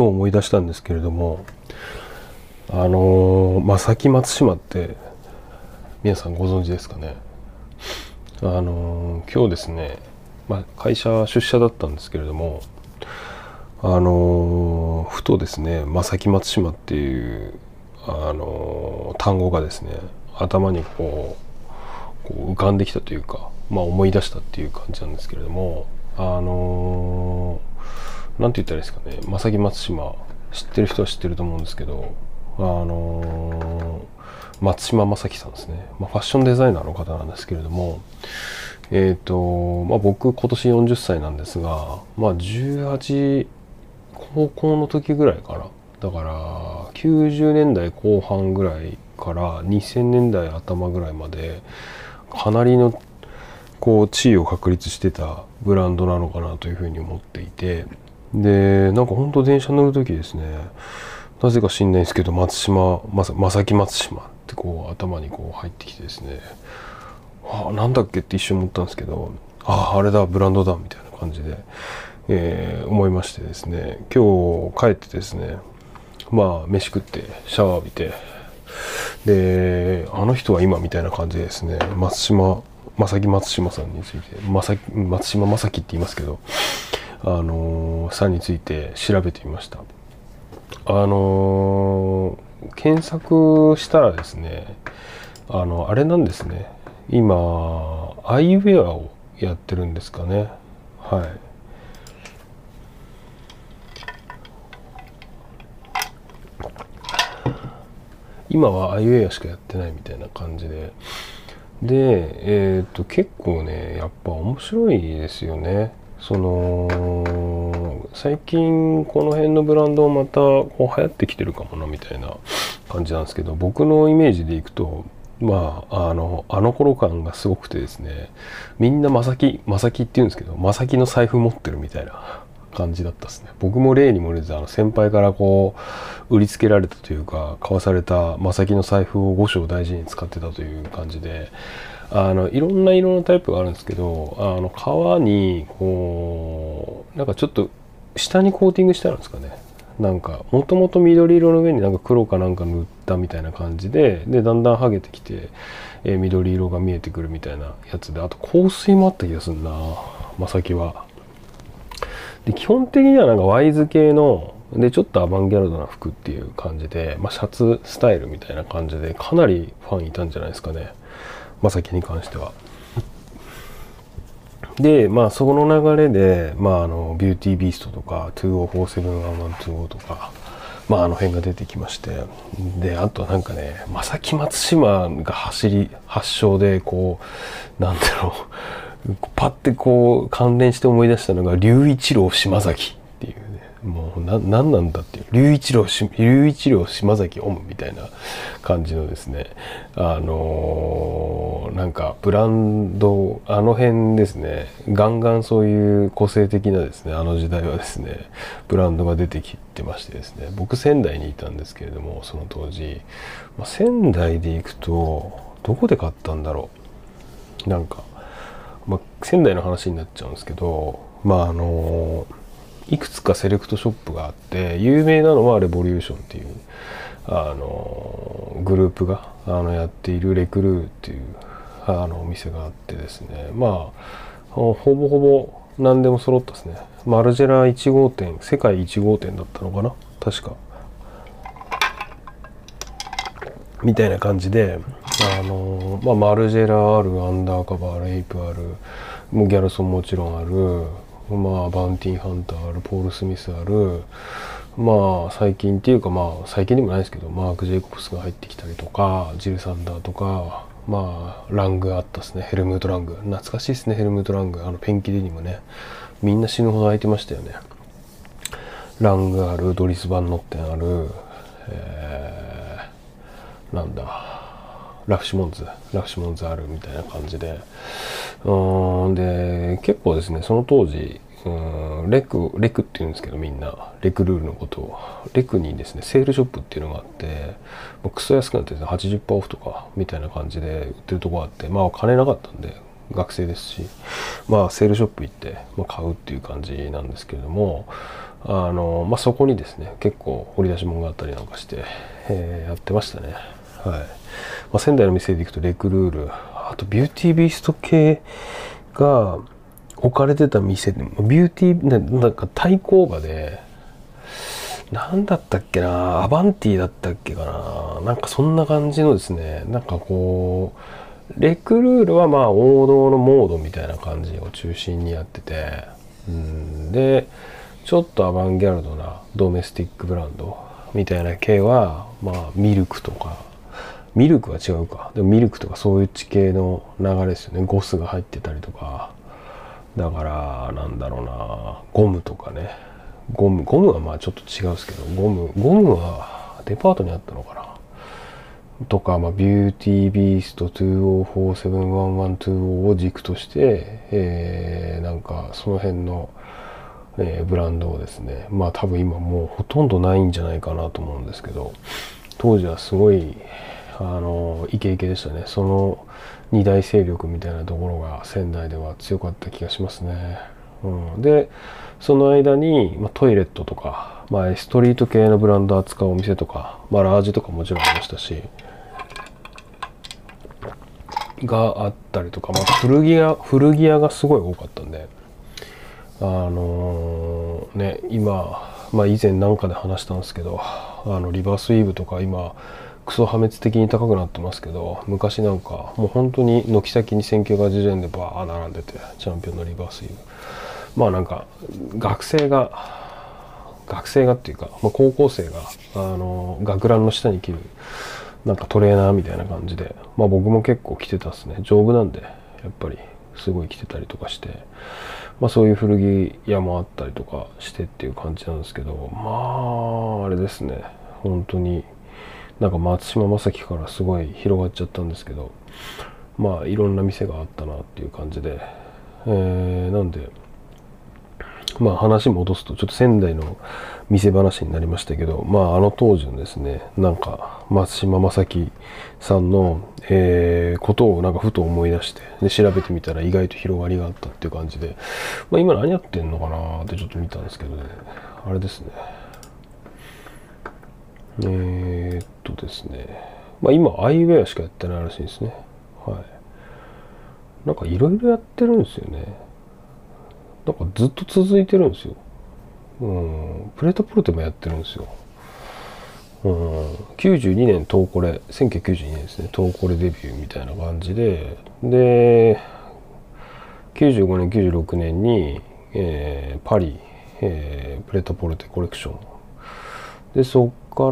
と思い出したんですけれどもあの正木松島って皆さんご存知ですかね。あの今日ですね、まあ、会社出社だったんですけれどもあのふとですね正木松島っていうあの単語がですね頭にこう浮かんできたというか、まあ、思い出したっていう感じなんですけれどもあの何て言ったらいいですかね。正木松島。知ってる人は知ってると思うんですけど。あの松島正樹さんですね、まあ、ファッションデザイナーの方なんですけれども。えっ、ー、と、まあ、僕今年40歳なんですが、まあ、18高校の時ぐらいかなだから90年代後半ぐらいから2000年代頭ぐらいまでかなりのこう地位を確立してたブランドなのかなというふうに思っていて。でなんかほんと電車乗る時ですね。なぜか知んないんですけど松島正木松島ってこう頭にこう入ってきてですね。ああなんだっけって一瞬思ったんですけどあああれだブランドだみたいな感じで、えー、思いましてですね。今日帰ってですねまあ飯食ってシャワー浴びてであの人は今みたいな感じでですね松島正木松島さんについて松島正樹って言いますけどあの、さについて調べてみました。あの、検索したらですねあのあれなんですね。今アイウェアをやってるんですかね。はい。今はアイウェアしかやってないみたいな感じで。でえっ、ー、と結構ねやっぱ面白いですよね。その最近この辺のブランドまたこう流行ってきてるかもなみたいな感じなんですけど僕のイメージでいくとまああのあの頃感がすごくてですねみんなまさきまさきって言うんですけどまさきの財布持ってるみたいな感じだったですね。僕も例に漏れずあの先輩からこう売りつけられたというか買わされた正木の財布を5章大事に使ってたという感じであのいろんな色のタイプがあるんですけどあの革にこうなんかちょっと下にコーティングしてあるんですかね。なんかもともと緑色の上になんか黒かなんか塗ったみたいな感じででだんだん剥げてきて、えー、緑色が見えてくるみたいなやつであと香水もあった気がするな。正木は。で基本的にはなんかワイズ系のでちょっとアバンギャルドな服っていう感じで、まあ、シャツスタイルみたいな感じでかなりファンいたんじゃないですかね。まさきに関しては。でまあそこの流れで、まあ、あのビューティービーストとか20471125とか、まあ、あの辺が出てきまして。であとなんかね正木松島が走り発祥でこうなんだろうパッてこう関連して思い出したのが龍一郎島崎。もう何なんだっていう。龍一郎龍一郎島崎オムみたいな感じのですね。あのー、なんかブランドあの辺ですね。ガンガンそういう個性的なですねあの時代はですねブランドが出てきてましてですね。僕仙台にいたんですけれどもその当時、まあ、仙台で行くとどこで買ったんだろう。なんかまあ、仙台の話になっちゃうんですけど、まああのいくつかセレクトショップがあって有名なのはレボリューションっていうあのグループがあのやっているレクルーっていうあのお店があってですね。まあほぼほぼ何でも揃ったですね。マルジェラ1号店世界1号店だったのかな？確か。みたいな感じであのまあ、マルジェラあるアンダーカバーレイプあるもうギャルソンもちろんあるまあバンティーハンターあるポール・スミスあるまあ最近っていうかまあ最近でもないですけどマーク・ジェイコプスが入ってきたりとかジル・サンダーとかまあラングあったですね。ヘルムート・ラング。懐かしいですねヘルムート・ラング。あのペンキデニムね。みんな死ぬほど空いてましたよね。ラングあるドリス・バンノッテンあるえー、なんだ。ラフシモンズラフシモンズあるみたいな感じで。うんで結構ですねその当時うんレクレクっていうんですけどみんなレクルールのことを。レクにですねセールショップっていうのがあってもうクソ安くなってですね80%オフとかみたいな感じで売ってるとこがあってまあ金なかったんで学生ですしまあセールショップ行って、まあ、買うっていう感じなんですけれどもあの、まあ、そこにですね結構掘り出し物があったりなんかして、えーやってましたね。はい、まあ、仙台の店で行くとレクルール。あとビューティービースト系が置かれてた店でもビューティーなんか対抗馬でなんだったっけなアバンティだったっけかな。なんかそんな感じのですねなんかこうレクルールはまあ王道のモードみたいな感じを中心にやっててうん。でちょっとアバンギャルドなドメスティックブランドみたいな系はまあミルクとかミルクは違うか。でもミルクとかそういう地形の流れですよね。ゴスが入ってたりとか。だからなんだろうな。ゴムとかね。ゴムゴムはまあちょっと違うんですけど。ゴムゴムはデパートにあったのかな。とか、まあ、ビューティービースト20471120を軸として、えーなんかその辺の、えーブランドをですね。まあ多分今もうほとんどないんじゃないかなと思うんですけど。当時はすごいあのイケイケでしたね。その二大勢力みたいなところが仙台では強かった気がしますね、うん、でその間に、まあ、トイレットとか、まあ、ストリート系のブランド扱うお店とか、まあ、ラージとかもちろんありましたしがあったりとか、まあ、古着屋古着屋がすごい多かったんであのーね今、まあ、以前なんかで話したんですけどあのリバースウィーブとか今クソ破滅的に高くなってますけど昔なんかもう本当に軒先に1980円でバー並んでてチャンピオンのリバースウィーブ。まあなんか学生が学生がっていうか、まあ、高校生があの学ランの下に着るなんかトレーナーみたいな感じで、まあ、僕も結構着てたっすね。丈夫なんでやっぱりすごい着てたりとかして、まあ、そういう古着屋もあったりとかしてっていう感じなんですけどまああれですね。本当になんか松島正樹からすごい広がっちゃったんですけどまあいろんな店があったなっていう感じで、えーなんでまあ話戻すとちょっと仙台の店話になりましたけどまああの当時のですねなんか松島正樹さんの、えーことをなんかふと思い出してで調べてみたら意外と広がりがあったっていう感じで、まあ、今何やってんのかなってちょっと見たんですけどね。あれですね。えー、っとですね。まあ今アイウェアしかやってないらしいですね。はい。なんかいろいろやってるんですよね。なんかずっと続いてるんですよ。うん、プレートプロテもやってるんですよ。うん、92年東コレ、1992年ですね、東コレデビューみたいな感じで、で、95年、96年に、えーパリ、えープレートポルテコレクション。で、そっから、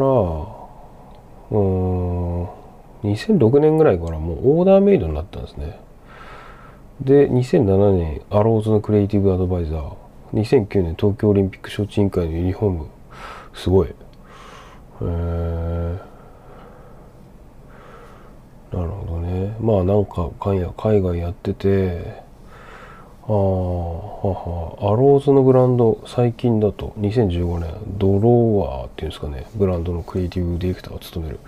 うん、2006年ぐらいからもうオーダーメイドになったんですね。で2007年アローズのクリエイティブアドバイザー。2009年東京オリンピック招致委員会のユニフォーム。すごい。へえなるほどね。まあなんかかんや海外やっててああはは。アローズのブランド最近だと2015年ドロワーっていうんですかね。ブランドのクリエイティブディレクターを務める。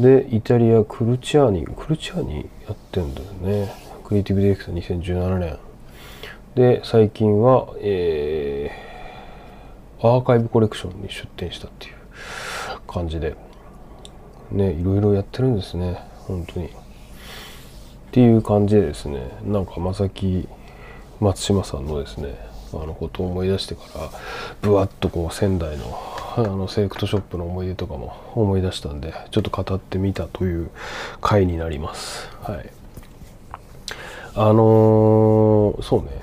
でイタリアクルチャーニクルチャーニやってんだよね。クリエイティブディレクター2017年。で最近は、えーアーカイブコレクションに出展したっていう感じで。ねいろいろやってるんですね本当に。っていう感じでですねなんか正木松島さんのですねあのことを思い出してからぶわっとこう仙台のあのセレクトショップの思い出とかも思い出したんでちょっと語ってみたという回になります。はい。あのーそうね。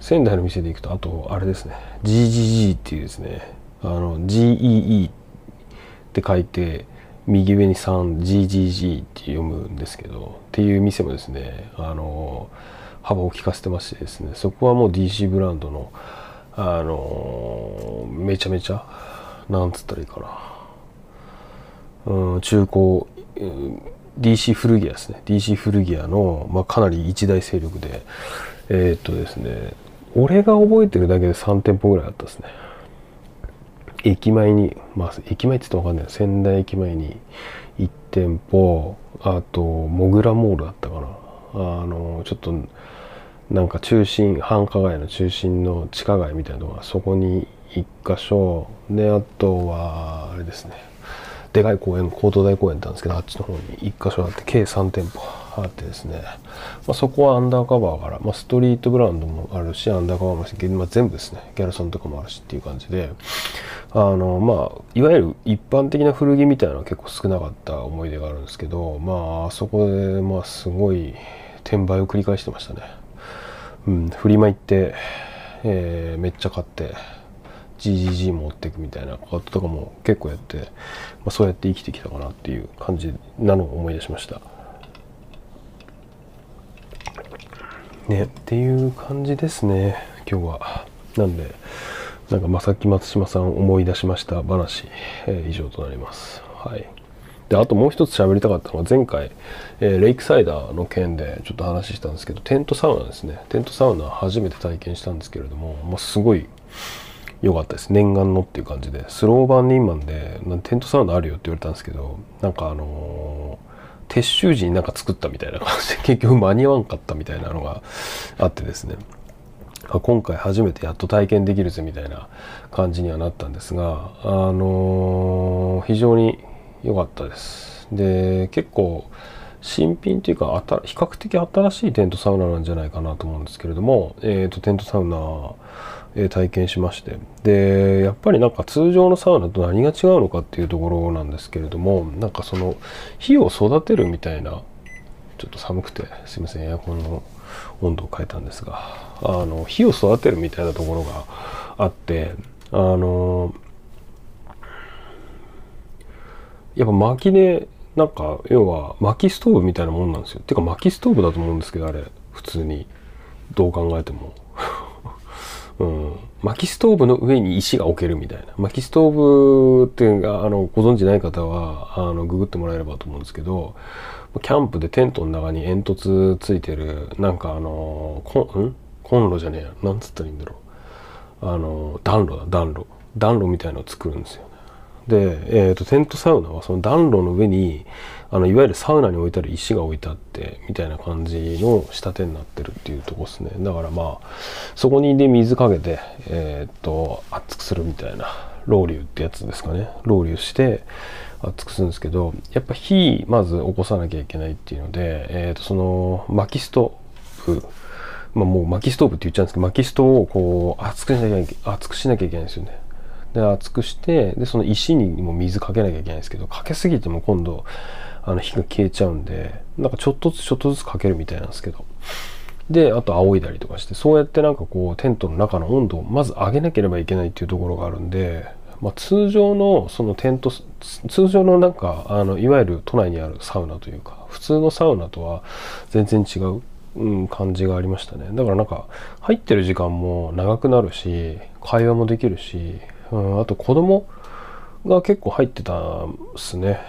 仙台の店で行くとあとあれですね。GGG っていうですね。あの GEE って書いて右上に 3GGG って読むんですけどっていう店もですねあの幅を利かせてましてですねそこはもう DC ブランドのあのめちゃめちゃなんつったらいいかな。うん中古、うん DC 古着屋ですね。DC 古着屋の、まあ、かなり一大勢力でえーっとですね俺が覚えてるだけで3店舗ぐらいあったですね。駅前にまあ駅前って言っても分かんない。仙台駅前に1店舗あとモグラモールだったかな。あのちょっとなんか中心繁華街の中心の地下街みたいなのがそこに1箇所。であとはあれですね。でかい公園高等大公園ってあるんですけどあっちの方に1箇所あって計3店舗。あってですね、まあ、そこはアンダーカバーから、まあ、ストリートブランドもあるしアンダーカバーもあるし、まあ、全部ですねギャルソンとかもあるしっていう感じであのまあいわゆる一般的な古着みたいなのは結構少なかった思い出があるんですけどまあそこでまあすごい転売を繰り返してましたね。うん、フリマ行って、えー、めっちゃ買って GGG 持っていくみたいなこととかも結構やって、まあ、そうやって生きてきたかなっていう感じなのを思い出しました。ねっていう感じですね今日は。なんでなんか正木松島さん思い出しました話、えー、以上となります。はい。であともう一つ喋りたかったのは前回、えー、レイクサイダーの件でちょっと話したんですけどテントサウナですねテントサウナ初めて体験したんですけれども、まあ、すごい良かったです念願のっていう感じでスローバンニンマンでテントサウナあるよって言われたんですけどなんかあのー、撤収時になんか作ったみたいな感じで結局間に合わんかったみたいなのがあってですね今回初めてやっと体験できるぜみたいな感じにはなったんですがあのー、非常に良かったですで結構新品というか比較的新しいテントサウナなんじゃないかなと思うんですけれども、えーと、テントサウナ、え、体験しまして。でやっぱりなんか通常のサウナと何が違うのかっていうところなんですけれどもなんかその火を育てるみたいなちょっと寒くてすいませんエアコンの温度を変えたんですがあの火を育てるみたいなところがあってあのやっぱ薪でなんか要は薪ストーブみたいなもんなんですよ。てか薪ストーブだと思うんですけどあれ普通に。どう考えても。うん、薪ストーブの上に石が置けるみたいな。薪ストーブっていうのがあのご存知ない方はあのググってもらえればと思うんですけどキャンプでテントの中に煙突ついてるなんかあのこんコンロじゃねえや。なんつったらいいんだろう。あの暖炉だ暖炉。暖炉みたいのを作るんですよ。で、えーと、テントサウナはその暖炉の上にあのいわゆるサウナに置いてある石が置いてあってみたいな感じの仕立てになってるっていうとこですね。だからまあそこにで水かけてえっ、ー、と熱くするみたいなロウリュってやつですかね。ロウリュして熱くするんですけどやっぱ火まず起こさなきゃいけないっていうので、えー、とその薪ストーブまあ、もう薪ストーブって言っちゃうんですけど薪ストをこう熱くしなきゃ熱くしなきゃいけないんですよね。で熱くしてでその石にも水かけなきゃいけないんですけどかけすぎても今度あの火が消えちゃうんでなんかちょっとずつちょっとずつかけるみたいなんですけど。であと仰いだりとかしてそうやってなんかこうテントの中の温度をまず上げなければいけないっていうところがあるんで、まあ、通常のそのテント通常のなんかあのいわゆる都内にあるサウナというか普通のサウナとは全然違ううん、感じがありましたね。だからなんか入ってる時間も長くなるし会話もできるしうん、あと子供が結構入ってたんすね。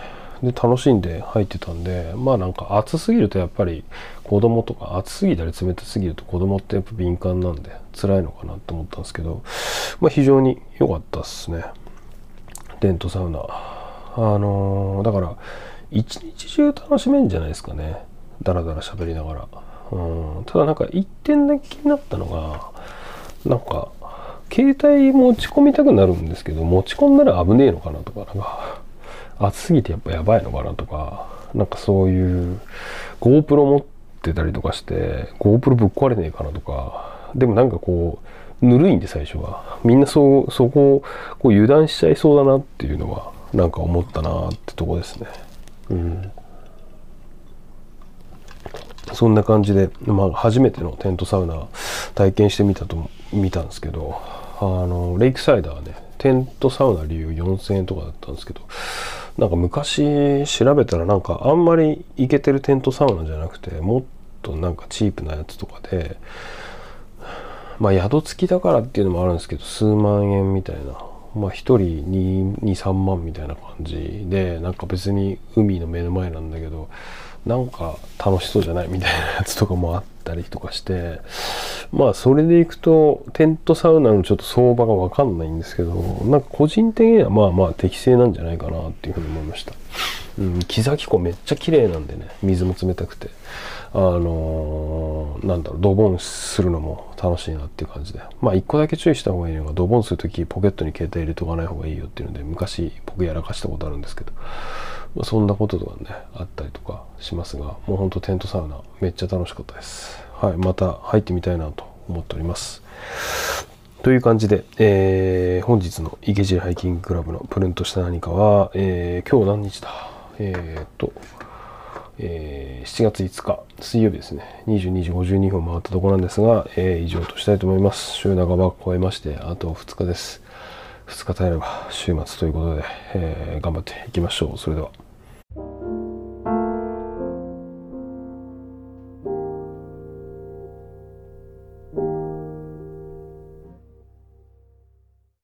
で楽しんで入ってたんでまあなんか暑すぎるとやっぱり子供とか暑すぎたり冷たすぎると子供ってやっぱ敏感なんで辛いのかなと思ったんですけどまあ非常に良かったっすね。テントサウナ。あのー、だから一日中楽しめんじゃないですかね。だらだら喋りながら。うん。ただなんか一点だけ気になったのがなんか携帯持ち込みたくなるんですけど持ち込んだら危ねえのかなとかなんか暑すぎてやっぱやばいのかなとかなんかそういう GoPro 持ってたりとかして GoPro ぶっ壊れねえかなとかでもなんかこうぬるいんで最初は。みんなそうそこをこう油断しちゃいそうだなっていうのはなんか思ったなってとこですね。うん。そんな感じで、まあ、初めてのテントサウナ体験してみたと見たんですけどあのレイクサイダーねテントサウナ理由4000円とかだったんですけどなんか昔調べたらなんかあんまり行けてるテントサウナじゃなくてもっとなんかチープなやつとかでまあ宿付きだからっていうのもあるんですけど数万円みたいなまあ1人23万みたいな感じでなんか別に海の目の前なんだけどなんか楽しそうじゃない？みたいなやつとかもあってたりとかしてまあそれでいくとテントサウナのちょっと相場が分かんないんですけどなんか個人的にはまあまあ適正なんじゃないかなっていうふうに思いました、うん、木崎湖めっちゃ綺麗なんでね水も冷たくて。あのーなんだろうドボンするのも楽しいなっていう感じで。まあ一個だけ注意した方がいいのがドボンする時ポケットに携帯入れとかない方がいいよっていうので昔僕やらかしたことあるんですけど、まあ、そんなこととかねあったりとかしますがもうほんとテントサウナめっちゃ楽しかったです。はいまた入ってみたいなと思っております。という感じで、えー本日の池尻ハイキングクラブのプルンとした何かは、えー今日何日だ？えーっと、えー7月5日水曜日ですね。22時52分回ったところなんですが、えー以上としたいと思います。週半ば超えましてあと2日です。2日耐えれば週末ということで、えー頑張っていきましょう。それでは。